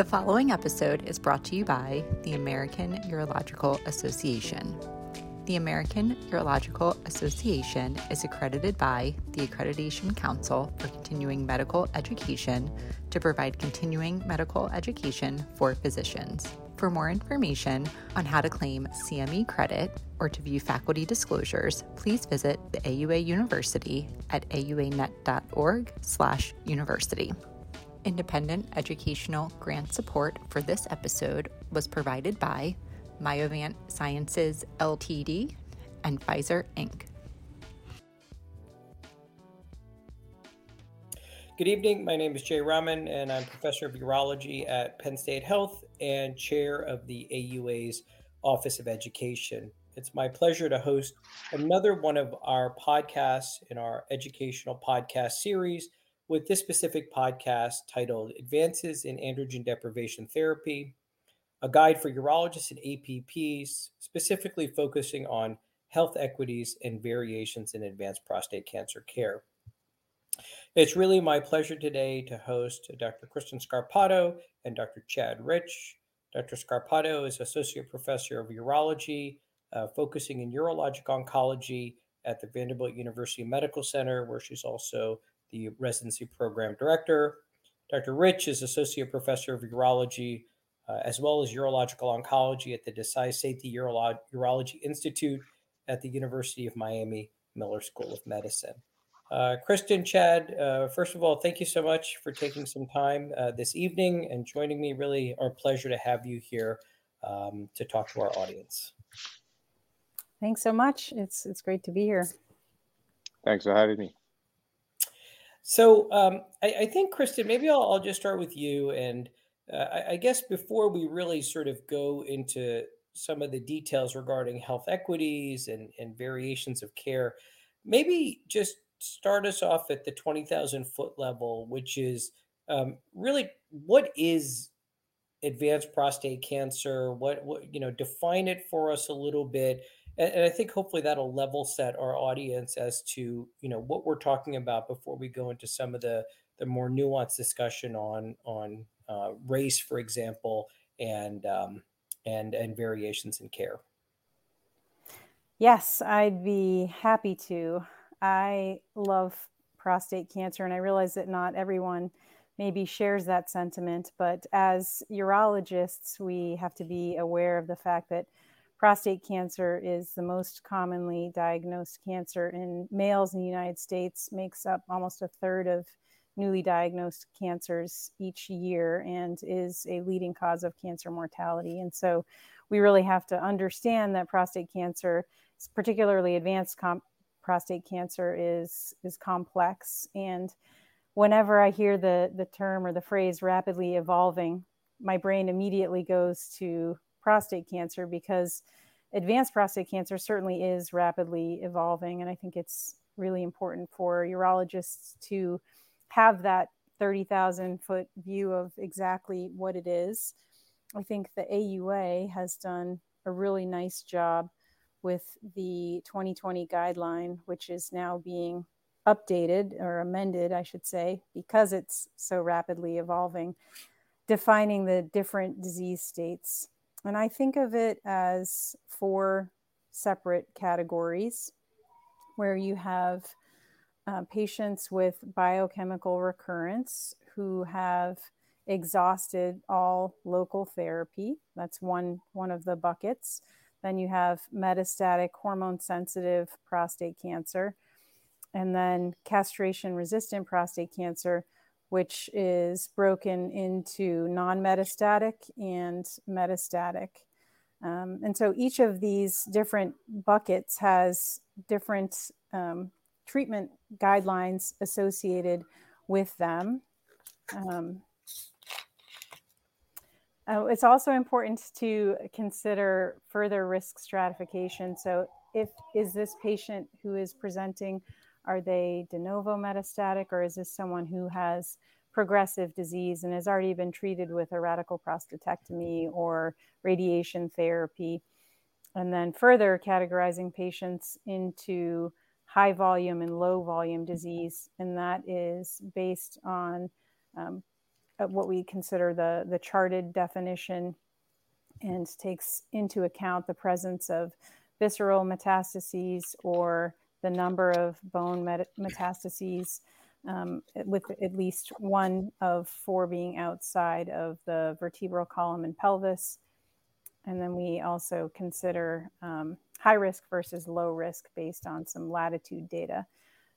The following episode is brought to you by the American Urological Association. The American Urological Association is accredited by the Accreditation Council for Continuing Medical Education to provide continuing medical education for physicians. For more information on how to claim CME credit or to view faculty disclosures, please visit the AUA University at auanet.org/university. Independent educational grant support for this episode was provided by Myovant Sciences Ltd and Pfizer Inc. Good evening. My name is Jay Raman, and I'm professor of urology at Penn State Health and chair of the AUA's Office of Education. It's my pleasure to host another one of our podcasts in our educational podcast series with this specific podcast titled Advances in Androgen Deprivation Therapy, a guide for urologists and APPs, specifically focusing on health equities and variations in advanced prostate cancer care. It's really my pleasure today to host Dr. Kristen Scarpato and Dr. Chad Ritch. Dr. Scarpato is Associate Professor of Urology, uh, focusing in urologic oncology at the Vanderbilt University Medical Center, where she's also the residency program director. Dr. Ritch is associate professor of urology uh, as well as urological oncology at the Desai Sethi Urolo- Urology Institute at the University of Miami Miller School of Medicine. Uh, Kristen, Chad, uh, first of all, thank you so much for taking some time uh, this evening and joining me. Really, our pleasure to have you here um, to talk to our audience. Thanks so much. It's it's great to be here. Thanks for having me. So um, I, I, think, Kristen, maybe I'll, I'll, just start with you. And uh, I, I, guess before we really sort of go into some of the details regarding health equities and, and variations of care, maybe just start us off at the 20,000 foot level, which is um, really what is advanced prostate cancer? What, what, you know, define it for us a little bit and, and, I think hopefully that'll level set our audience as to you know what we're talking about before we go into some of the the more nuanced discussion on on uh, race, for example, and um, and and variations in care. Yes, I'd be happy to. I love prostate cancer, and I realize that not everyone maybe shares that sentiment, but as urologists, we have to be aware of the fact that prostate cancer is the most commonly diagnosed cancer in males in the United States, makes up almost a third of newly diagnosed cancers each year, and is a leading cause of cancer mortality. And so we really have to understand that prostate cancer, particularly advanced com- prostate cancer, is, is complex. And whenever I hear the, the term or the phrase rapidly evolving, my brain immediately goes to prostate cancer because advanced prostate cancer certainly is rapidly evolving. And I think it's really important for urologists to have that 30,000 foot view of exactly what it is. I think the AUA has done a really nice job with the 2020 guideline, which is now being updated or amended, I should say, because it's so rapidly evolving, defining the different disease states and I think of it as four separate categories where you have uh, patients with biochemical recurrence who have exhausted all local therapy. That's one, one of the buckets. Then you have metastatic hormone sensitive prostate cancer, and then castration resistant prostate cancer, which is broken into non metastatic and metastatic. Um, and so each of these different buckets has different um, treatment guidelines associated with them. Um, uh, it's also important to consider further risk stratification. So, if is this patient who is presenting are they de novo metastatic, or is this someone who has progressive disease and has already been treated with a radical prostatectomy or radiation therapy? And then further categorizing patients into high volume and low volume disease, and that is based on um, uh, what we consider the, the CHAARTED definition and takes into account the presence of visceral metastases or the number of bone met- metastases, um, with at least one of four being outside of the vertebral column and pelvis. And then we also consider um, high risk versus low risk based on some latitude data.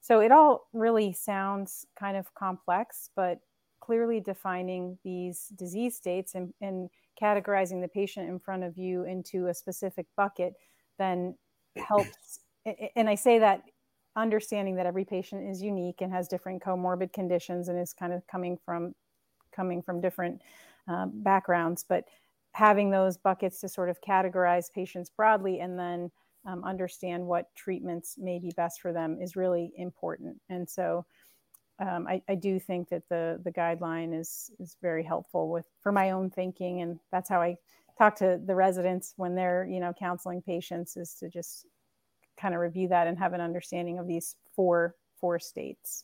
So it all really sounds kind of complex, but clearly defining these disease states and, and categorizing the patient in front of you into a specific bucket then helps. And I say that understanding that every patient is unique and has different comorbid conditions and is kind of coming from coming from different uh, backgrounds, but having those buckets to sort of categorize patients broadly and then um, understand what treatments may be best for them is really important. And so um, I, I, do think that the the guideline is is very helpful with for my own thinking, and that's how I talk to the residents when they're you know counseling patients is to just kind of review that and have an understanding of these four four states.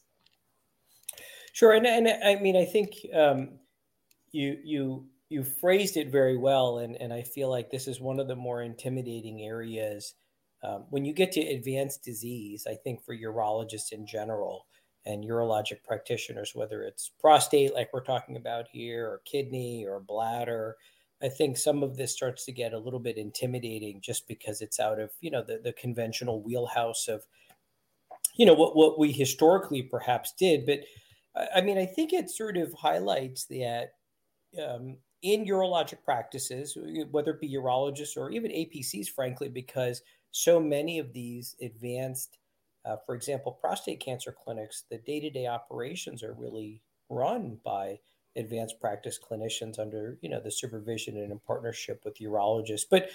Sure, and, and I mean I think um, you you you phrased it very well, and and I feel like this is one of the more intimidating areas um, when you get to advanced disease. I think for urologists in general and urologic practitioners, whether it's prostate, like we're talking about here, or kidney, or bladder. I think some of this starts to get a little bit intimidating just because it's out of you know the, the conventional wheelhouse of you know what what we historically perhaps did. But I mean, I think it sort of highlights that um, in urologic practices, whether it be urologists or even APCs, frankly, because so many of these advanced uh, for example, prostate cancer clinics, the day to day operations are really run by advanced practice clinicians under you know the supervision and in partnership with urologists but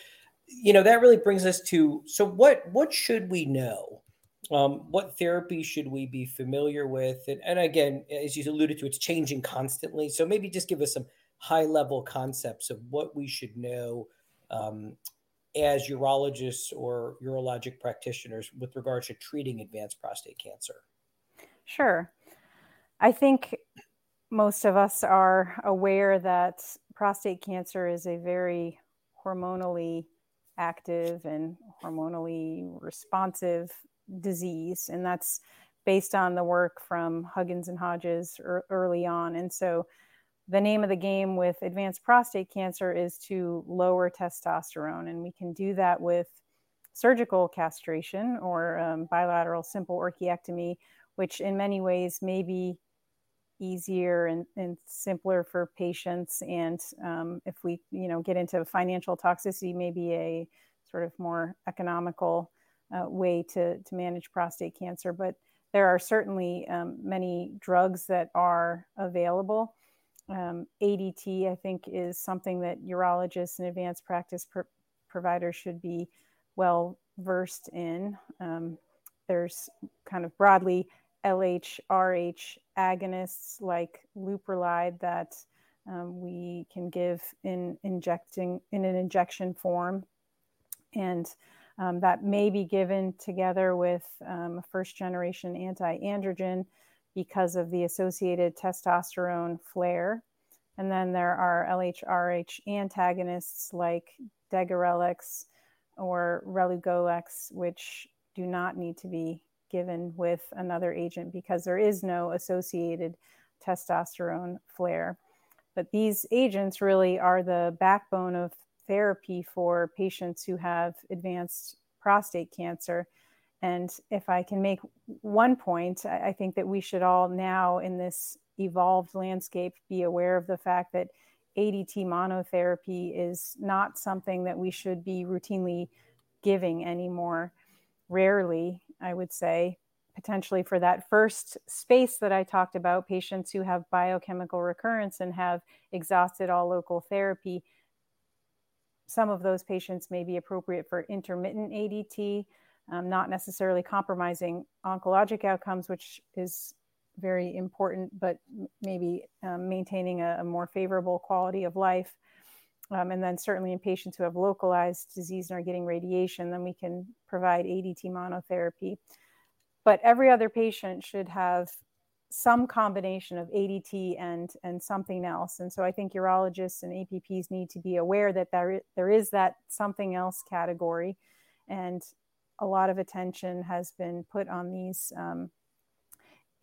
you know that really brings us to so what what should we know um, what therapy should we be familiar with and, and again as you alluded to it's changing constantly so maybe just give us some high level concepts of what we should know um, as urologists or urologic practitioners with regards to treating advanced prostate cancer? Sure. I think most of us are aware that prostate cancer is a very hormonally active and hormonally responsive disease. And that's based on the work from Huggins and Hodges early on. And so the name of the game with advanced prostate cancer is to lower testosterone. And we can do that with surgical castration or um, bilateral simple orchiectomy, which in many ways may be easier and, and simpler for patients. And um, if we, you know, get into financial toxicity, maybe a sort of more economical uh, way to, to manage prostate cancer. But there are certainly um, many drugs that are available um, ADT, I think, is something that urologists and advanced practice pr- providers should be well versed in. Um, there's kind of broadly LH, RH agonists like Leuprolide that um, we can give in injecting in an injection form, and um, that may be given together with um, a first generation anti-androgen because of the associated testosterone flare. And then there are LHRH antagonists like Degarelix or Relugolix, which do not need to be given with another agent because there is no associated testosterone flare. But these agents really are the backbone of therapy for patients who have advanced prostate cancer and if I can make one point, I think that we should all now, in this evolved landscape, be aware of the fact that ADT monotherapy is not something that we should be routinely giving anymore. Rarely, I would say, potentially for that first space that I talked about, patients who have biochemical recurrence and have exhausted all local therapy. Some of those patients may be appropriate for intermittent ADT um, not necessarily compromising oncologic outcomes, which is very important, but maybe um, maintaining a, a, more favorable quality of life. Um, and then, certainly in patients who have localized disease and are getting radiation, then we can provide ADT monotherapy. But every other patient should have some combination of ADT and and something else. And so I think urologists and APPs need to be aware that there there is that something else category, and a lot of attention has been put on these um,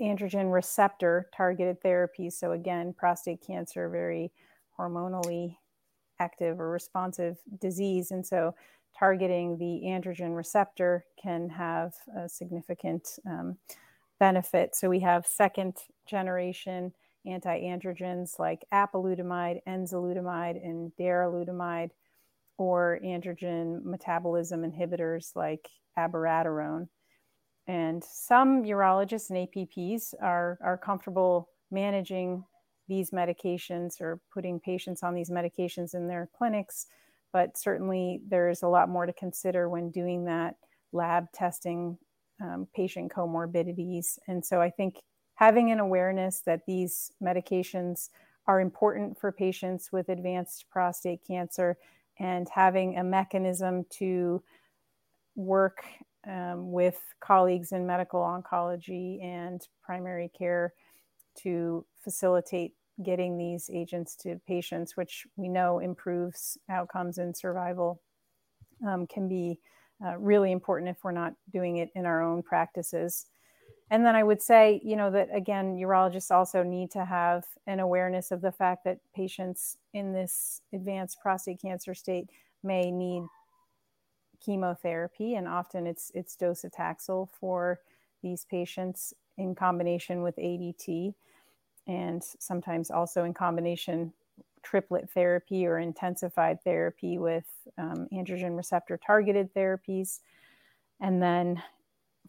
androgen receptor targeted therapies. So again, prostate cancer, very hormonally active or responsive disease, and so targeting the androgen receptor can have a significant um, benefit. So we have second generation anti-androgens like apalutamide, enzalutamide, and darolutamide, or androgen metabolism inhibitors like abiraterone. And some urologists and APPs are, are comfortable managing these medications or putting patients on these medications in their clinics, but certainly there's a lot more to consider when doing that lab testing um, patient comorbidities. And so I think having an awareness that these medications are important for patients with advanced prostate cancer and having a mechanism to work um, with colleagues in medical oncology and primary care to facilitate getting these agents to patients, which we know improves outcomes and survival, um, can be uh, really important if we're not doing it in our own practices. And then I would say, you know, that again, urologists also need to have an awareness of the fact that patients in this advanced prostate cancer state may need chemotherapy, and often it's it's docetaxel for these patients in combination with ADT, and sometimes also in combination triplet therapy or intensified therapy with um, androgen receptor targeted therapies. And then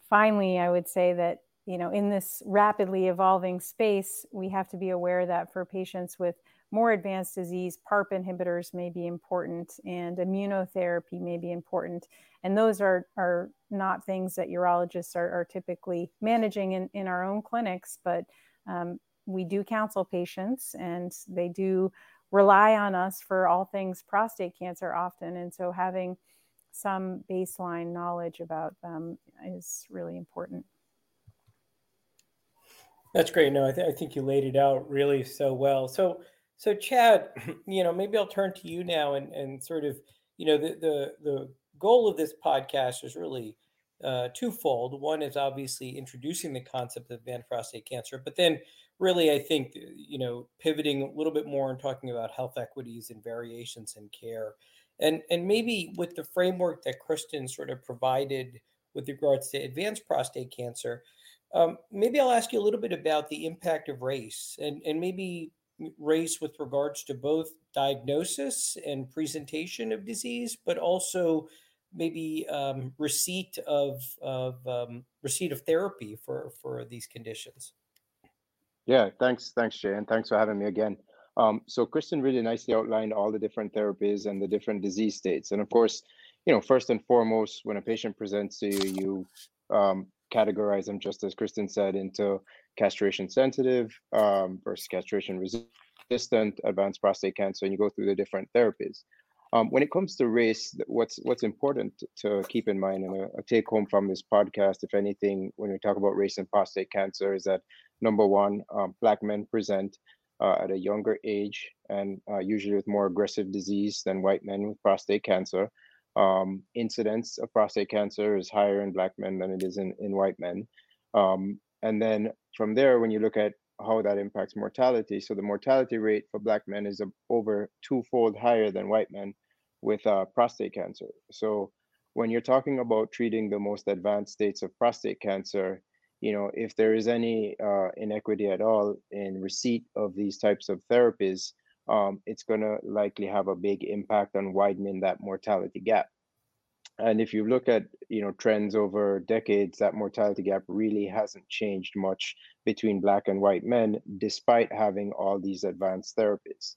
finally, I would say that, you know, in this rapidly evolving space, we have to be aware that for patients with more advanced disease, PARP inhibitors may be important and immunotherapy may be important. And those are, are not things that urologists are, are typically managing in, in our own clinics, but um, we do counsel patients and they do rely on us for all things prostate cancer often. And so having some baseline knowledge about them is really important. That's great. No, I, th- I think you laid it out really so well. So, so Chad, you know, maybe I'll turn to you now and, and sort of, you know, the, the, the goal of this podcast is really uh, twofold. One is obviously introducing the concept of advanced prostate cancer, but then really, I think, uh, you know, pivoting a little bit more and talking about health equities and variations in care. And, and maybe with the framework that Kristen sort of provided with regards to advanced prostate cancer, um, maybe I'll ask you a little bit about the impact of race and, and maybe race with regards to both diagnosis and presentation of disease, but also maybe um, receipt of, of um, receipt of therapy for, for these conditions. Yeah, thanks, thanks, Jay, and thanks for having me again. Um, so Kristen really nicely outlined all the different therapies and the different disease states. And of course, you know, first and foremost, when a patient presents to you, you um, categorize them just as Kristen said into castration sensitive um, versus castration resistant, advanced prostate cancer, and you go through the different therapies. Um, when it comes to race, what's what's important to keep in mind, and a, a take home from this podcast, if anything, when we talk about race and prostate cancer, is that number one, um, black men present uh, at a younger age and uh, usually with more aggressive disease than white men with prostate cancer. Um, incidence of prostate cancer is higher in black men than it is in, in white men. Um, and then from there, when you look at how that impacts mortality, so the mortality rate for black men is over twofold higher than white men with uh, prostate cancer. So when you're talking about treating the most advanced states of prostate cancer, you know, if there is any uh, inequity at all in receipt of these types of therapies, um, it's going to likely have a big impact on widening that mortality gap. And if you look at you know trends over decades, that mortality gap really hasn't changed much between black and white men, despite having all these advanced therapies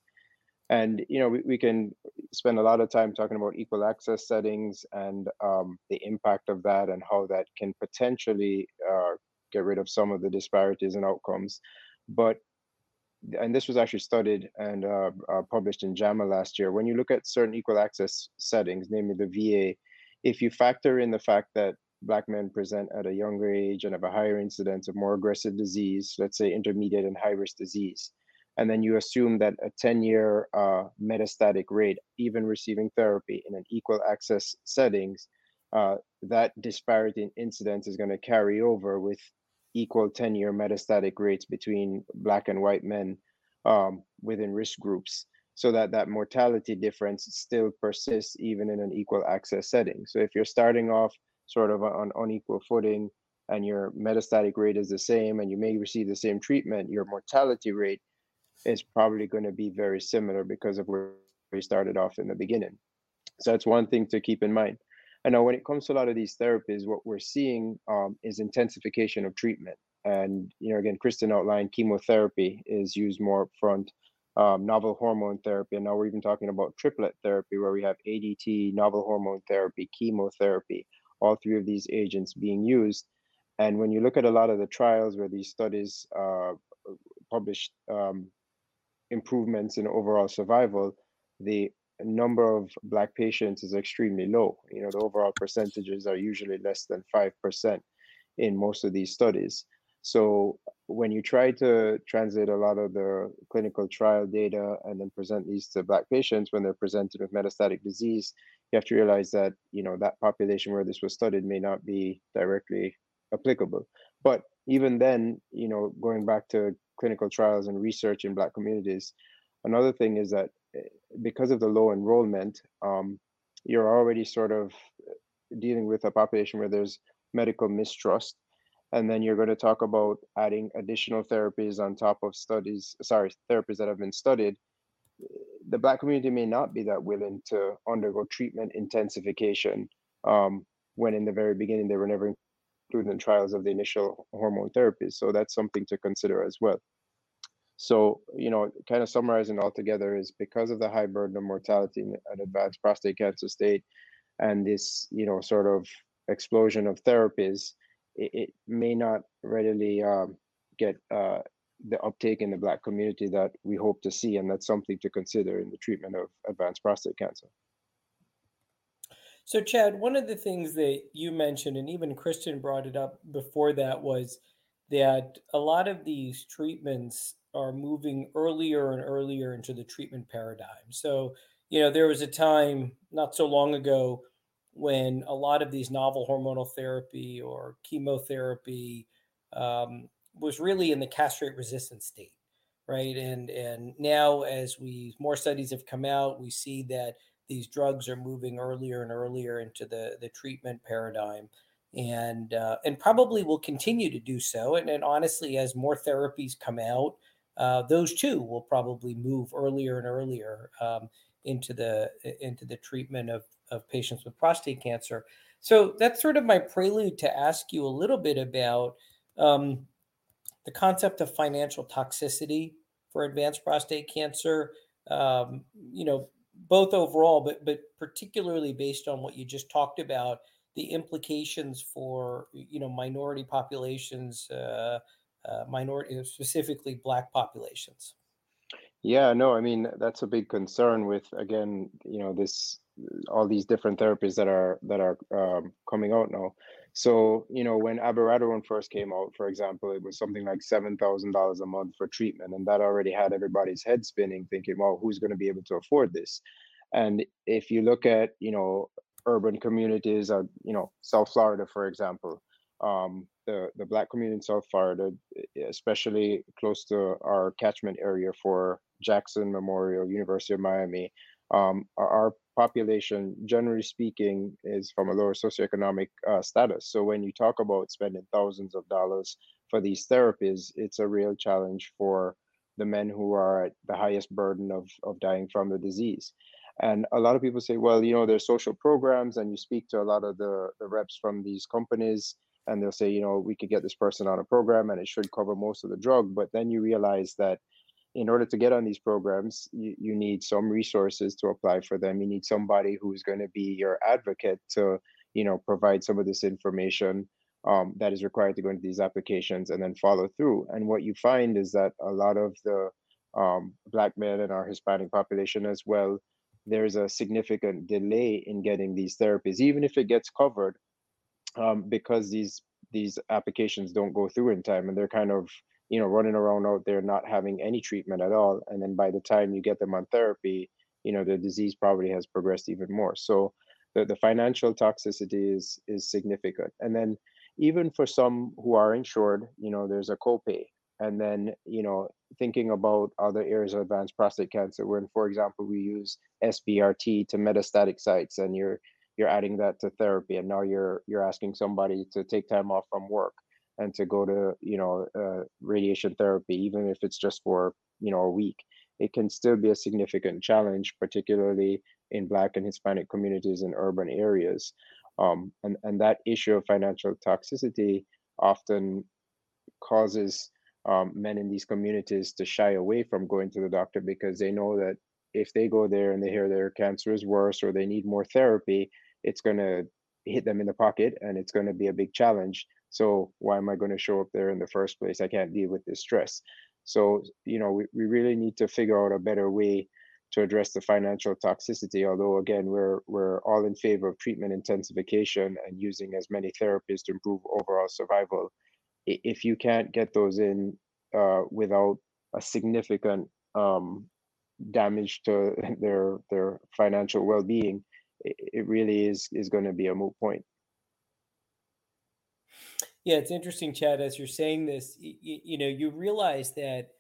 and you know we, we can spend a lot of time talking about equal access settings and um, the impact of that and how that can potentially uh, get rid of some of the disparities in outcomes but and this was actually studied and uh, uh, published in JAMA last year. When you look at certain equal access settings, namely the VA, if you factor in the fact that black men present at a younger age and have a higher incidence of more aggressive disease, let's say intermediate and high risk disease. And then you assume that a 10 year uh, metastatic rate, even receiving therapy in an equal access settings, uh, that disparity in incidence is going to carry over with equal 10 year metastatic rates between black and white men um, within risk groups so that that mortality difference still persists even in an equal access setting. So if you're starting off sort of on unequal footing and your metastatic rate is the same and you may receive the same treatment, your mortality rate is probably going to be very similar because of where we started off in the beginning. So that's one thing to keep in mind. I know when it comes to a lot of these therapies, what we're seeing um, is intensification of treatment. And you know, again, Kristen outlined chemotherapy is used more upfront, um, novel hormone therapy, and now we're even talking about triplet therapy, where we have ADT, novel hormone therapy, chemotherapy, all three of these agents being used. And when you look at a lot of the trials where these studies uh, published um, improvements in overall survival, the number of black patients is extremely low. You know, the overall percentages are usually less than 5% in most of these studies. So when you try to translate a lot of the clinical trial data and then present these to black patients when they're presented with metastatic disease, you have to realize that, you know, that population where this was studied may not be directly applicable. But even then, you know, going back to clinical trials and research in black communities, another thing is that because of the low enrollment, um, you're already sort of dealing with a population where there's medical mistrust. And then you're going to talk about adding additional therapies on top of studies, sorry, therapies that have been studied. The Black community may not be that willing to undergo treatment intensification um, when in the very beginning they were never included in trials of the initial hormone therapies. So that's something to consider as well. So, you know, kind of summarizing all together is because of the high burden of mortality in an advanced prostate cancer state and this, you know, sort of explosion of therapies, it, it may not readily um, get uh, the uptake in the Black community that we hope to see. And that's something to consider in the treatment of advanced prostate cancer. So, Chad, one of the things that you mentioned, and even Kristen brought it up before that, was that a lot of these treatments are moving earlier and earlier into the treatment paradigm. So, you know, there was a time not so long ago when a lot of these novel hormonal therapy or chemotherapy um, was really in the castrate resistant state, right? And and now as we more studies have come out, we see that these drugs are moving earlier and earlier into the the treatment paradigm and uh, and probably will continue to do so. And, and honestly, as more therapies come out, uh, those too will probably move earlier and earlier um, into the into the treatment of of patients with prostate cancer. So that's sort of my prelude to ask you a little bit about um, the concept of financial toxicity for advanced prostate cancer. Um, you know, both overall, but but particularly based on what you just talked about, the implications for you know minority populations. Uh, uh, minority, specifically Black populations? Yeah, no, I mean that's a big concern with again, you know, this all these different therapies that are that are um, coming out now. So, you know, when abiraterone first came out, for example, it was something like seven thousand dollars a month for treatment, and that already had everybody's head spinning, thinking, "Well, who's going to be able to afford this?" And if you look at, you know, urban communities, uh, you know, South Florida, for example, um, the, the Black community in South Florida, especially close to our catchment area for Jackson Memorial, University of Miami, um, our, our, population, generally speaking, is from a lower socioeconomic uh, status. So when you talk about spending thousands of dollars for these therapies, it's a real challenge for the men who are at the highest burden of, of dying from the disease. And a lot of people say, well, you know, there's social programs, and you speak to a lot of the, the reps from these companies, and they'll say, you know, we could get this person on a program and it should cover most of the drug. But then you realize that in order to get on these programs, you, you need some resources to apply for them. You need somebody who's going to be your advocate to, you know, provide some of this information um, that is required to go into these applications and then follow through. And what you find is that a lot of the um, Black men and our Hispanic population as well, there's a significant delay in getting these therapies, even if it gets covered um, because these these applications don't go through in time and they're kind of you know running around out there not having any treatment at all and then by the time you get them on therapy you know the disease probably has progressed even more. So the, the financial toxicity is is significant. And then even for some who are insured you know there's a copay and then you know thinking about other areas of advanced prostate cancer when for example we use sbrt to metastatic sites and you're you're adding that to therapy and now you're you're asking somebody to take time off from work and to go to you know uh, radiation therapy even if it's just for you know a week it can still be a significant challenge particularly in black and hispanic communities in urban areas. Um, and and that issue of financial toxicity often causes um, men in these communities to shy away from going to the doctor because they know that if they go there and they hear their cancer is worse or they need more therapy it's going to hit them in the pocket and it's going to be a big challenge. So why am i going to show up there in the first place? I can't deal with this stress. So you know we, we really need to figure out a better way to address the financial toxicity although again we're we're all in favor of treatment intensification and using as many therapies to improve overall survival if you can't get those in uh, without a significant um, damage to their their financial well-being it, really is is going to be a moot point. Yeah, it's interesting, Chad. As you're saying this, you, you know, you realize that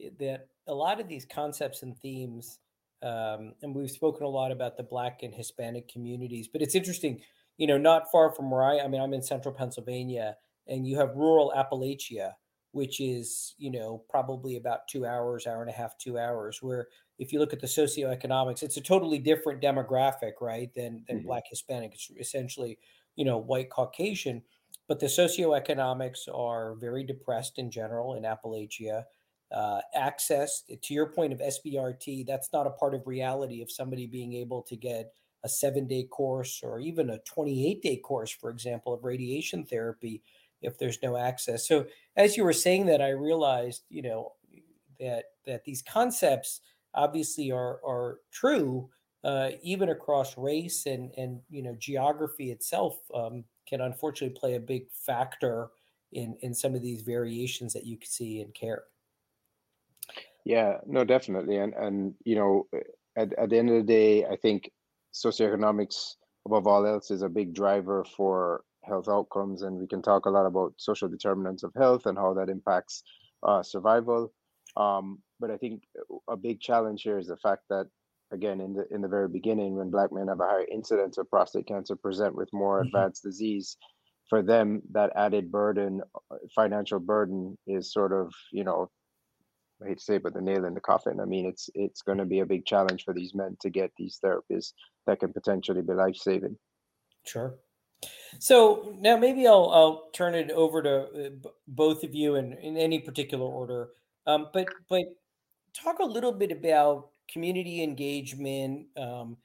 eh, that a lot of these concepts and themes, um, and we've spoken a lot about the Black and Hispanic communities, but it's interesting. You know, not far from where I, I mean, I'm in Central Pennsylvania, and you have rural Appalachia, which is you know probably about two hours, hour and a half, two hours, where if you look at the socioeconomics, it's a totally different demographic, right, than than mm-hmm. Black Hispanic. It's essentially, you know, white Caucasian, but the socioeconomics are very depressed in general in Appalachia. Uh, access to your point of SBRT, that's not a part of reality of somebody being able to get a seven day course or even a 28 day course, for example, of radiation therapy if there's no access. So as you were saying that, I realized, you know, that that these concepts obviously are are true uh, even across race and and you know geography itself um, can unfortunately play a big factor in in some of these variations that you can see in care. Yeah, no, definitely, and and you know, at at the end of the day, I think socioeconomics above all else is a big driver for health outcomes, and we can talk a lot about social determinants of health and how that impacts uh, survival. Um, but I think a big challenge here is the fact that again in the in the very beginning when black men have a higher incidence of prostate cancer present with more mm-hmm. advanced disease for them that added burden uh, financial burden is sort of you know I hate to say it, but the nail in the coffin. I mean, it's it's going to be a big challenge for these men to get these therapies that can potentially be life saving. Sure. So now maybe I'll I'll turn it over to uh, both of you in, in any particular order. Um, but but talk a little bit about community engagement, um,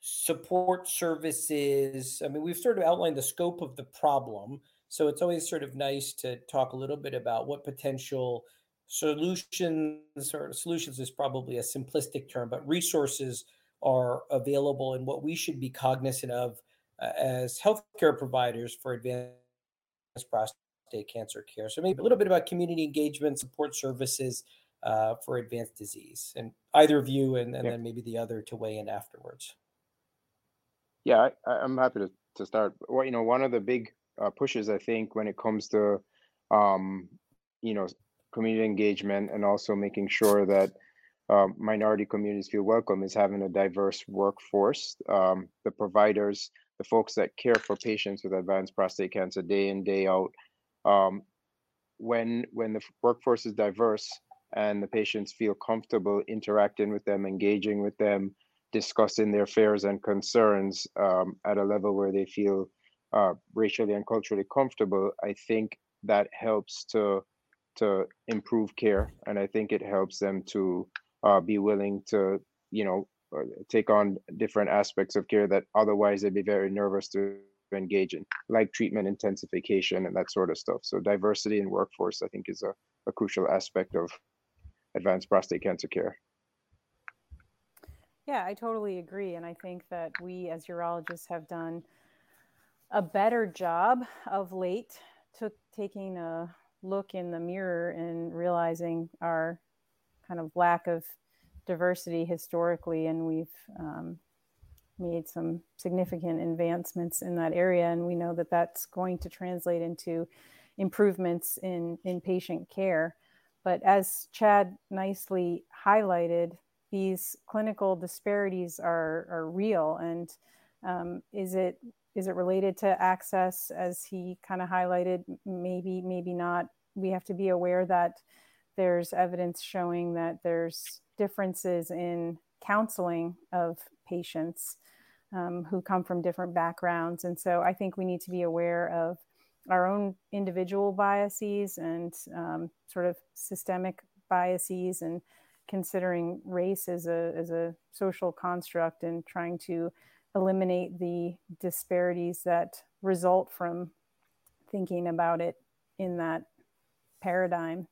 support services. I mean, we've sort of outlined the scope of the problem. So it's always sort of nice to talk a little bit about what potential solutions or solutions is probably a simplistic term, but resources are available and what we should be cognizant of as healthcare providers for advanced prostate cancer care. So maybe a little bit about community engagement, support services, uh, for advanced disease? And either of you, and, and yeah. then maybe the other to weigh in afterwards. Yeah, I, am happy to, to start. Well, you know, one of the big uh, pushes I think when it comes to, um, you know, community engagement and also making sure that um, minority communities feel welcome is having a diverse workforce. Um, the providers, the folks that care for patients with advanced prostate cancer day in day out. Um, when when the workforce is diverse, and the patients feel comfortable interacting with them, engaging with them, discussing their fears and concerns um, at a level where they feel uh, racially and culturally comfortable, I think that helps to to improve care, and I think it helps them to uh, be willing to, you know, uh, take on different aspects of care that otherwise they'd be very nervous to engage in, like treatment intensification and that sort of stuff. So diversity in workforce, I think, is a, a crucial aspect of advanced prostate cancer care. Yeah, I totally agree. And I think that we as urologists have done a better job of late took taking a look in the mirror and realizing our kind of lack of diversity historically and we've um, made some significant advancements in that area and we know that that's going to translate into improvements in in patient care. But as chad nicely highlighted these clinical disparities are are real and um, is it is it related to access as he kind of highlighted maybe maybe not. We have to be aware that there's evidence showing that there's differences in counseling of patients um, who come from different backgrounds. And so I think we need to be aware of our own individual biases and um, sort of systemic biases and considering race as a, as a social construct and trying to eliminate the disparities that result from thinking about it in that paradigm.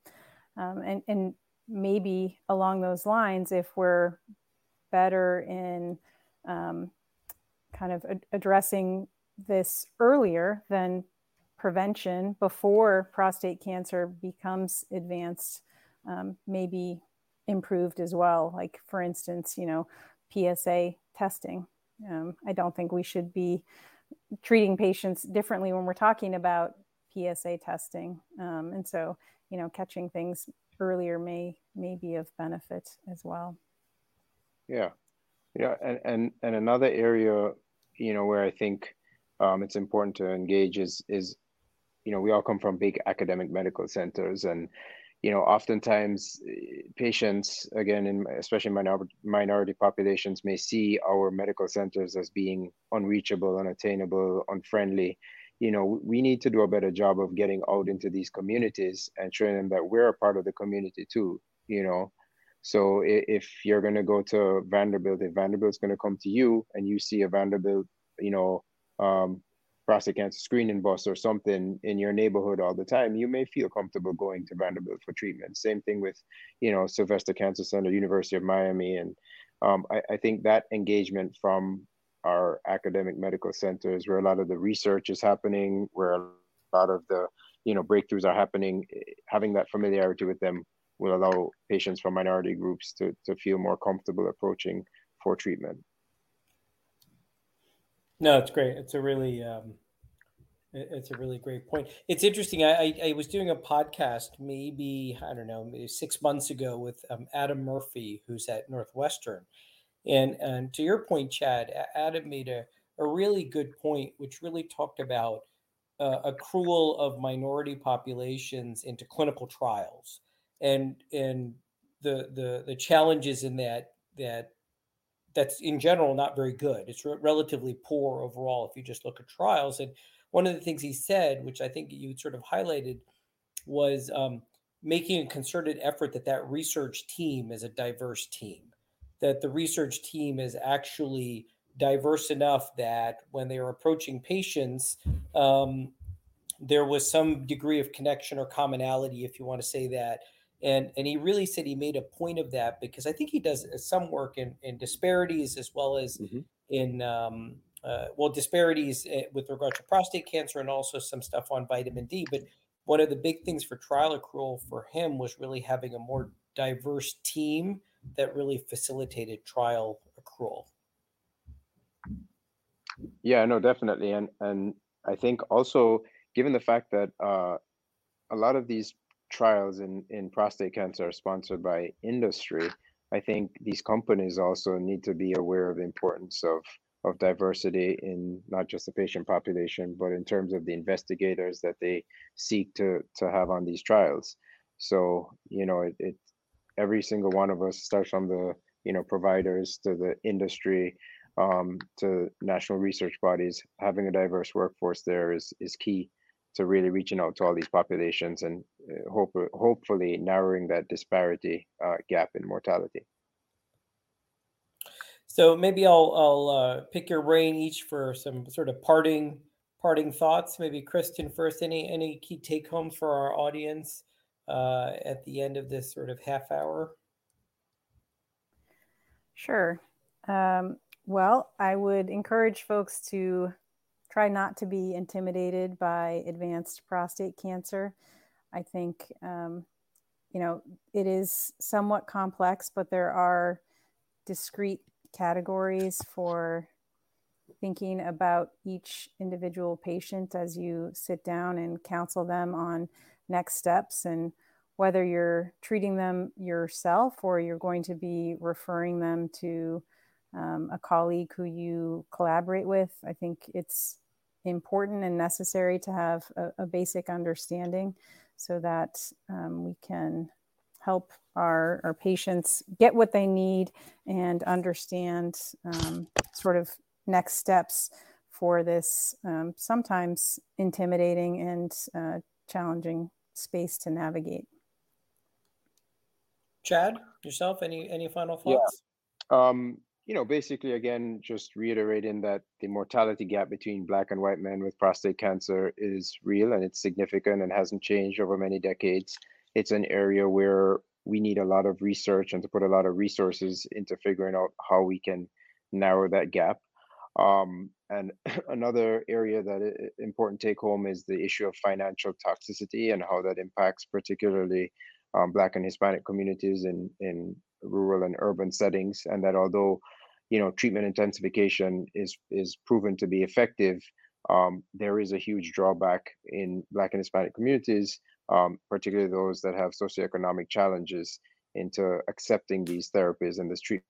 Um, and, and maybe along those lines, if we're better in um, kind of ad- addressing this earlier than prevention before prostate cancer becomes advanced um, may be improved as well. Like, for instance, you know, PSA testing. Um, I don't think we should be treating patients differently when we're talking about PSA testing. Um, and so, you know, catching things earlier may may be of benefit as well. Yeah, yeah, and and and another area you know, where I think um, it's important to engage is is, you know, we all come from big academic medical centers, and you know, oftentimes eh, patients, again, in especially minority minority populations, may see our medical centers as being unreachable, unattainable, unfriendly. You know, we need to do a better job of getting out into these communities and showing them that we're a part of the community too. You know, so if you're going to go to Vanderbilt, if Vanderbilt's going to come to you and you see a Vanderbilt, you know, um, prostate cancer screening bus or something in your neighborhood all the time, you may feel comfortable going to Vanderbilt for treatment. Same thing with, you know, Sylvester Cancer Center, University of Miami. And um, I, I think that engagement from our academic medical centers where a lot of the research is happening, where a lot of the, you know, breakthroughs are happening, having that familiarity with them will allow patients from minority groups to, to feel more comfortable approaching for treatment. No, it's great. It's a really, um, it's a really great point. It's interesting. I, I, I, was doing a podcast maybe I don't know maybe six months ago with um, Adam Murphy, who's at Northwestern, and and to your point, Chad, Adam made a a really good point, which really talked about uh, accrual of minority populations into clinical trials and and the the the challenges in that that that's in general not very good. It's re- relatively poor overall if you just look at trials. And one of the things he said, which I think you sort of highlighted, was um, making a concerted effort that that research team is a diverse team, that the research team is actually diverse enough that when they are approaching patients, um, there was some degree of connection or commonality, if you want to say that, and and he really said he made a point of that because I think he does some work in in disparities as well as mm-hmm. in um, uh, well disparities eh, with regard to prostate cancer and also some stuff on vitamin D. But one of the big things for trial accrual for him was really having a more diverse team that really facilitated trial accrual. Yeah, no, definitely, and and I think also given the fact that uh, a lot of these trials in, in prostate cancer are sponsored by industry, I think these companies also need to be aware of the importance of, of diversity in not just the patient population, but in terms of the investigators that they seek to, to have on these trials. So, you know, it, it every single one of us starts from the, you know, providers to the industry, um, to national research bodies, having a diverse workforce there is, is key to really reaching out to all these populations and uh, hope, hopefully narrowing that disparity uh, gap in mortality. So maybe I'll I'll uh, pick your brain each for some sort of parting parting thoughts. Maybe Kristen first. Any any key take homes for our audience uh, at the end of this sort of half hour? Sure. Um, well, I would encourage folks to try not to be intimidated by advanced prostate cancer. I think, um, you know, it is somewhat complex, but there are discrete categories for thinking about each individual patient as you sit down and counsel them on next steps and whether you're treating them yourself or you're going to be referring them to um, a colleague who you collaborate with. I think it's important and necessary to have a, a basic understanding so that um, we can help our, our patients get what they need and understand um, sort of next steps for this um, sometimes intimidating and uh, challenging space to navigate. Chad, yourself, any any final thoughts? Yeah. Um, you know, basically, again, just reiterating that the mortality gap between black and white men with prostate cancer is real and it's significant and hasn't changed over many decades. It's an area where we need a lot of research and to put a lot of resources into figuring out how we can narrow that gap. Um, and another area that is important take home is the issue of financial toxicity and how that impacts particularly um, Black and Hispanic communities in, in rural and urban settings. And that although, you know, treatment intensification is, is proven to be effective, um, there is a huge drawback in Black and Hispanic communities, um, particularly those that have socioeconomic challenges into accepting these therapies and this treatment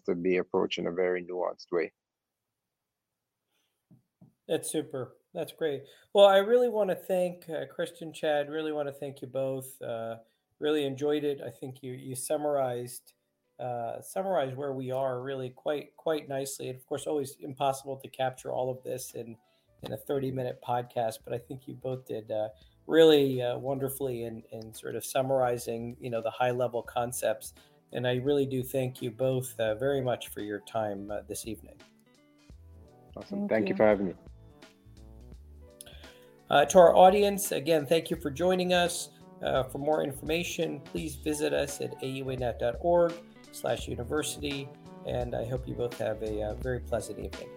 to be approached in a very nuanced way. That's super. That's great. Well, I really want to thank uh, Kristen, Chad. Really want to thank you both. Uh, really enjoyed it. I think you you summarized uh, summarized where we are really quite quite nicely. And of course, always impossible to capture all of this in in a thirty minute podcast. But I think you both did uh, really uh, wonderfully in in sort of summarizing you know the high level concepts. And I really do thank you both uh, very much for your time this evening. Awesome. Thank, thank you. you for having me. Uh, to our audience, again, thank you for joining us. Uh, for more information, please visit us at auanet.org slash university. And I hope you both have a uh, very pleasant evening.